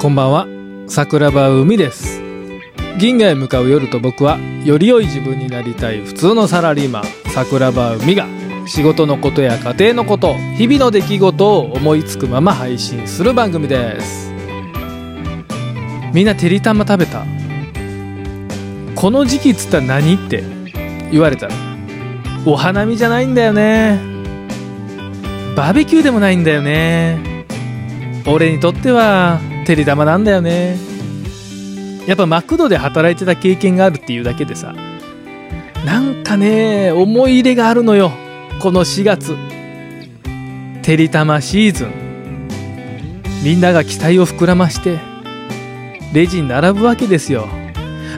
こんばんは。桜庭海です。銀河へ向かう夜と僕はより良い自分になりたい普通のサラリーマン桜庭海が仕事のことや家庭のこと日々の出来事を思いつくまま配信する番組です。みんなてりたま食べた？この時期っつったら何って言われたらお花見じゃないんだよね。バーベキューでもないんだよね。俺にとってはてりたまなんだよね。やっぱマクドで働いてた経験があるっていうだけでさ。なんかね思い入れがあるのよ。この4月。てりたまシーズン。みんなが期待を膨らまして。レジに並ぶわけですよ。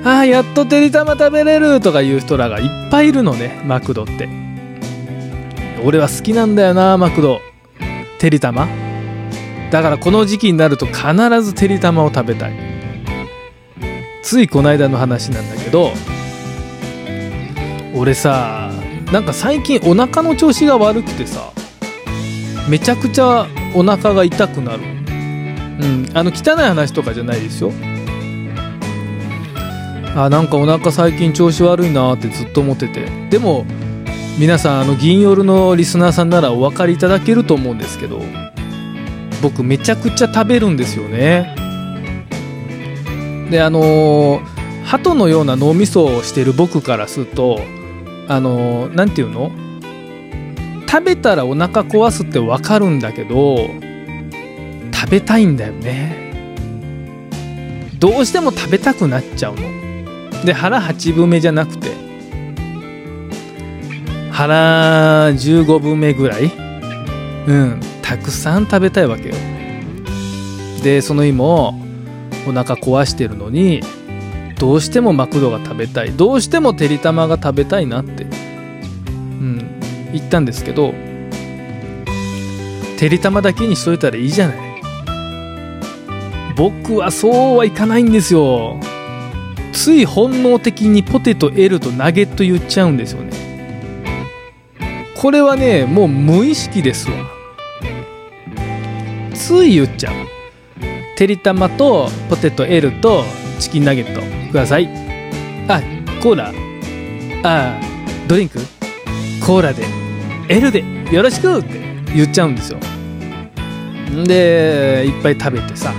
ああやっとてりたま食べれる。とかいう人らがいっぱいいるのねマクドって。俺は好きなんだよなマクド。てりたまだからこの時期になると必ずてりたまを食べたい。ついこの間の話なんだけど俺さなんか最近お腹の調子が悪くてさめちゃくちゃお腹が痛くなる。うんあの汚い話とかじゃないですよ。あなんかお腹最近調子悪いなってずっと思ってて。でも皆さんあの銀夜のリスナーさんならお分かりいただけると思うんですけど僕めちゃくちゃ食べるんですよね。であのー、鳩のような脳みそをしてる僕からするとあの何、て言うの？食べたらお腹壊すって分かるんだけど食べたいんだよね。どうしても食べたくなっちゃうの。で腹8分目じゃなくて腹15分目ぐらい？うん。たくさん食べたいわけよ。でその日もお腹壊してるのにどうしてもマクドが食べたい。どうしてもてりたまが食べたいなって。うん。言ったんですけどてりたまだけにしといたらいいじゃない。僕はそうはいかないんですよ。つい本能的にポテト L とナゲット言っちゃうんですよね。これはねもう無意識ですわ。つい言っちゃうてりたまとポテト L とチキンナゲット。ください。あコーラ。あドリンク？コーラで。L で。よろしく!って言っちゃうんですよ。んでいっぱい食べてさ。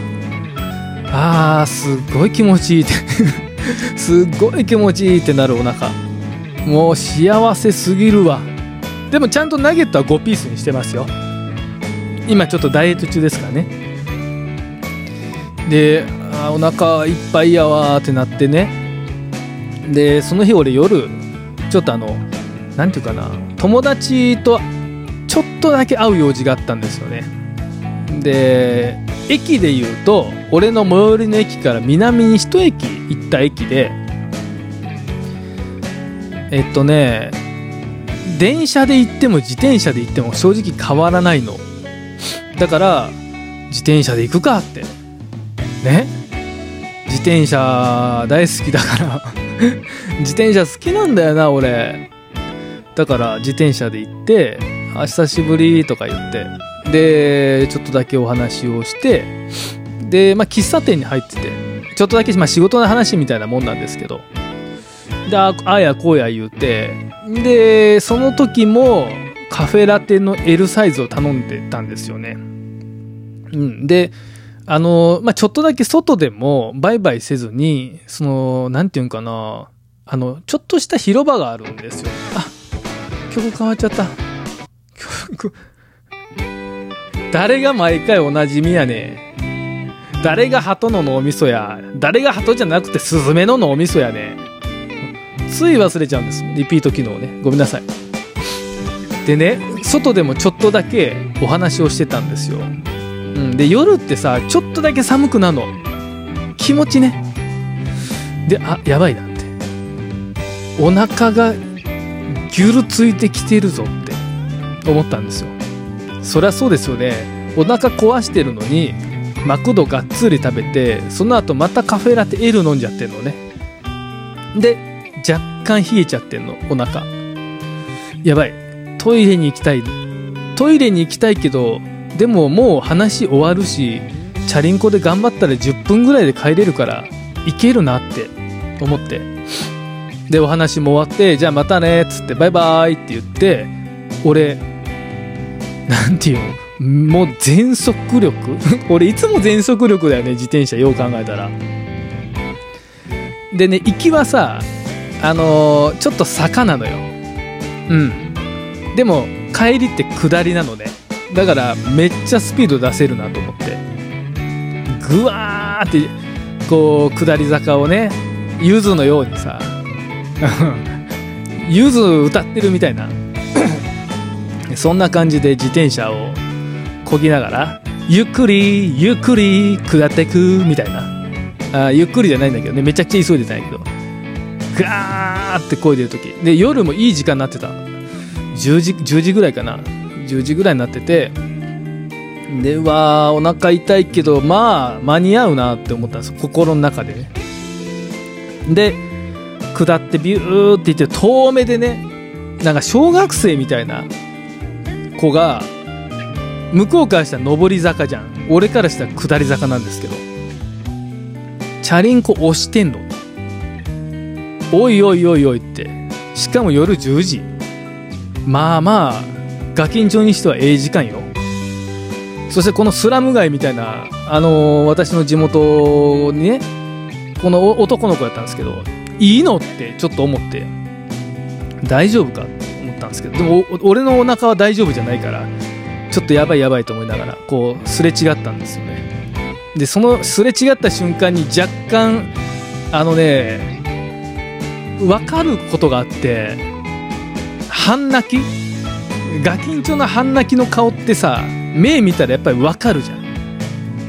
あーすっごい気持ちいいって。すっごい気持ちいいってなるお腹。もう幸せすぎるわ。でもちゃんとナゲットは5ピースにしてますよ。今ちょっとダイエット中ですからね。であお腹いっぱいやわってなってね。でその日俺夜ちょっとあの何て言うかな友達とちょっとだけ会う用事があったんですよね。で駅で言うと俺の最寄りの駅から南に一駅行った駅でえっとね電車で行っても自転車で行っても正直変わらないの。だから自転車で行くかって。ね？自転車大好きだから。自転車好きなんだよな俺。だから自転車で行って「あ久しぶり」とか言って。でちょっとだけお話をして。で、まあ、喫茶店に入ってて。ちょっとだけ、まあ、仕事の話みたいなもんなんですけど。でああやこうや言うて。でその時もカフェラテの L サイズを頼んでたんですよね。うん、であの、まあ、ちょっとだけ外でもバイバイせずにそのなんていうんかな。あのちょっとした広場があるんですよ。あ曲変わっちゃった。曲誰が毎回おなじみやね誰が鳩の脳みそや。誰が鳩じゃなくてスズメの脳みそやねつい忘れちゃうんです。リピート機能ね。ごめんなさい。でね外でもちょっとだけお話をしてたんですよ、うん、で夜ってさちょっとだけ寒くなの。気持ちね。であやばいなって。お腹がギュルついてきてるぞって。思ったんですよ。そりゃそうですよね。お腹壊してるのにマクドがっつり食べてその後またカフェラテ L 飲んじゃってんのね。で若干冷えちゃってんのお腹。やばい。トイレに行きたい。トイレに行きたいけどでももう話終わるしチャリンコで頑張ったら10分ぐらいで帰れるから行けるなって思って。でお話も終わってじゃあまたねっつってバイバイって言って俺なんていうのもう全速力？俺いつも全速力だよね自転車よう考えたら。でね行きはさあのーちょっと坂なのよ。うん。でも帰りって下りなのね。だからめっちゃスピード出せるなと思って。ぐわーってこう下り坂をねゆずのようにさ ゆず歌ってるみたいな。そんな感じで自転車をこぎながらゆっくりゆっくり下っていくみたいな。あゆっくりじゃないんだけどね。めちゃくちゃ急いでたんやけど。ガーって漕いでる時。で夜もいい時間になってた10時 ,10 時ぐらいかな。10時ぐらいになっててでうわーお腹痛いけどまあ間に合うなって思ったんです。心の中で。ねで下ってビューって言って遠目でねなんか小学生みたいな子が向こうからしたら上り坂じゃん。俺からしたら下り坂なんですけどチャリンコ押してんの。おいおいおいおいって。しかも夜10時。まあまあガキンチョにしてはええ時間よ。そしてこのスラム街みたいなあのー私の地元にねこの男の子やったんですけどいいのってちょっと思って大丈夫かって思ったんですけどでも俺のお腹は大丈夫じゃないからちょっとやばいやばいと思いながらこうすれ違ったんですよね。でそのすれ違った瞬間に若干あのね分かることがあって半泣き？ガキンチョの半泣きの顔ってさ目見たらやっぱり分かるじゃん。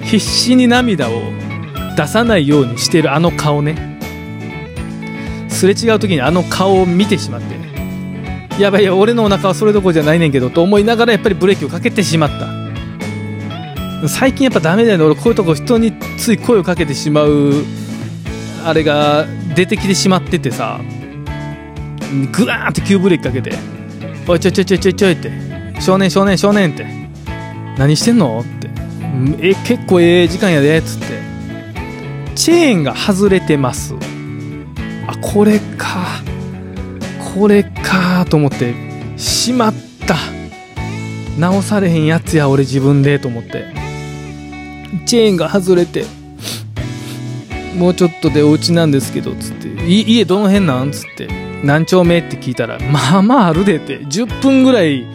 必死に涙を出さないようにしてるあの顔ね。すれ違う時にあの顔を見てしまってやばいや俺のお腹はそれどころじゃないねんけどと思いながらやっぱりブレーキをかけてしまった。最近やっぱダメだよね。俺こういうとこ人につい声をかけてしまうあれが出てきてしまっててさ。グワーって急ブレーキかけて「おいちょいちょいちょいちょいちょい」って「少年少年少年」って「何してんの?」って「え結構ええ時間やで」っつって。チェーンが外れてます。あこれか。これかと思ってしまった。直されへんやつや俺自分でと思って。チェーンが外れてもうちょっとでお家なんですけどつって。い家どの辺なん？つって。何丁目って聞いたらまあまああるでって10分ぐらい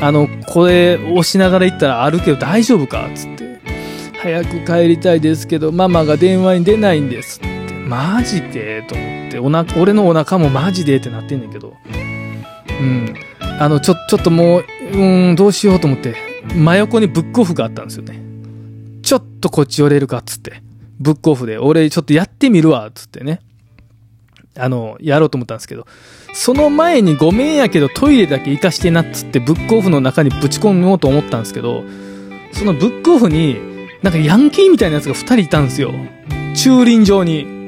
あのこれ押しながら行ったらあるけど大丈夫かつって。早く帰りたいですけどママが電話に出ないんですって。マジでと思って。おな俺のお腹もマジでってなってんねんけど。うん。あのちょちょっともううんどうしようと思って真横にブックオフがあったんですよね。ちょっとこっち寄れるかっつって。ブックオフで俺ちょっとやってみるわつってね。あのやろうと思ったんですけどその前にごめんやけどトイレだけ行かしてなっつってブックオフの中にぶち込もうと思ったんですけどそのブックオフになんかヤンキーみたいなやつが2人いたんですよ。駐輪場に。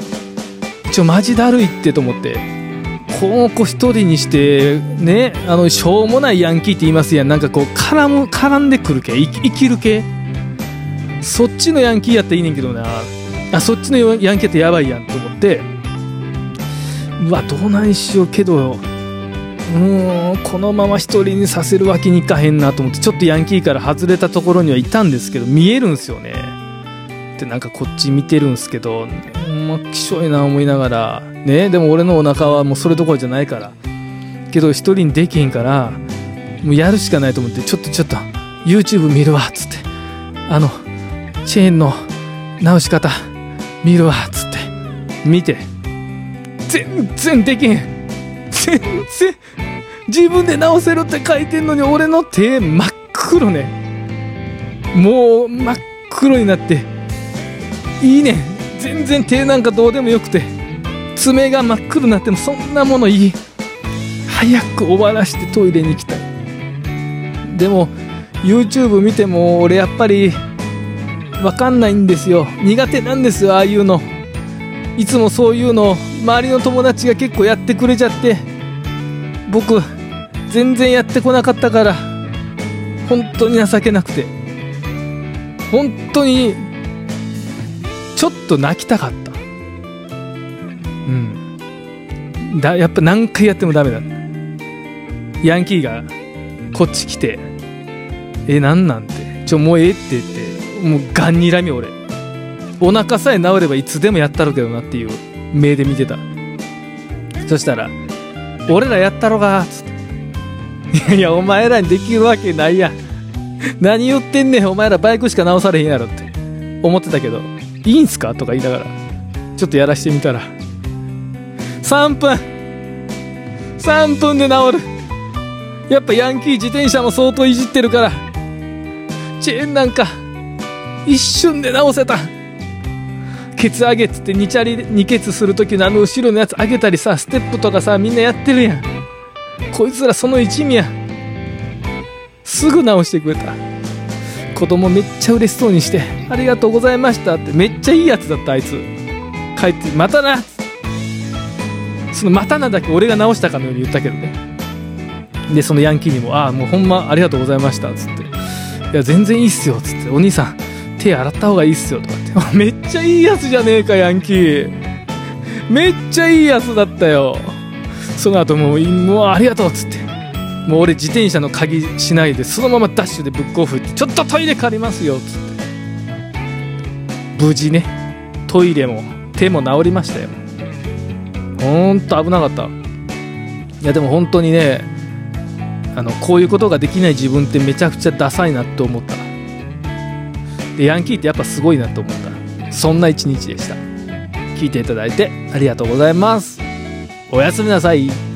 ちょマジだるいってと思って。この子一人にしてねあのしょうもないヤンキーって言いますやん。なんかこう絡む絡んでくる系。生き生きる系。そっちのヤンキーやったらいいねんけどな。あそっちのヤンキーやったらやばいやんと思って。うわどうなんしようけどうんこのまま一人にさせるわけにいかへんなと思ってちょっとヤンキーから外れたところにはいたんですけど見えるんすよね。でなんかこっち見てるんすけどほんまきしょいな思いながらねでも俺のお腹はもうそれどころじゃないから。けど一人にできへんからもうやるしかないと思ってちょっとちょっと YouTube 見るわっつってあのチェーンの直し方見るわっつって見て全然できへん。全然自分で直せるって書いてんのに俺の手真っ黒ね。もう真っ黒になって。いいね。全然手なんかどうでもよくて。爪が真っ黒になってもそんなものいい。早く終わらしてトイレに行きたい。でも YouTube 見ても俺やっぱりわかんないんですよ。苦手なんですよああいうの。いつもそういうの周りの友達が結構やってくれちゃって僕全然やってこなかったから本当に情けなくて。本当にちょっと泣きたかった。うん。だやっぱ何回やってもダメだ。ヤンキーがこっち来て「えなんなんて。ちょもうええ」って言ってもうガンにらみ俺。お腹さえ治ればいつでもやったろうけどなっていう目で見てた。そしたら「俺らやったろが」つって「いやいやお前らにできるわけないや何言ってんねん。お前らバイクしか直されへんやろ」って。思ってたけど「いいんすか?」とか言いながらちょっとやらしてみたら3分。3分で治る。やっぱヤンキー自転車も相当いじってるからチェーンなんか一瞬で直せた。ケツ上げっつって2チャリ2ケツする時のあの後ろのやつ上げたりさステップとかさみんなやってるやん。こいつらその一味や。すぐ直してくれた。子供めっちゃ嬉しそうにして「ありがとうございました」ってめっちゃいいやつだったあいつ。帰って「またな」その「またな」だけ俺が直したかのように言ったけどね。でそのヤンキーにも「ああもうほんまありがとうございました」っつって「いや全然いいっすよ」っつって「お兄さん手洗った方がいいっすよ」とかって。めっちゃいいやつじゃねえかヤンキー。めっちゃいいやつだったよ。その後もうもうありがとうっつって。もう俺自転車の鍵しないでそのままダッシュでブックオフってちょっとトイレ借りますよっつって。無事ねトイレも手も治りましたよ。ほんと危なかった。いやでも本当にねあのこういうことができない自分ってめちゃくちゃダサいなって思った。でヤンキーってやっぱすごいなと思った。そんな一日でした。聞いていただいてありがとうございます。おやすみなさい。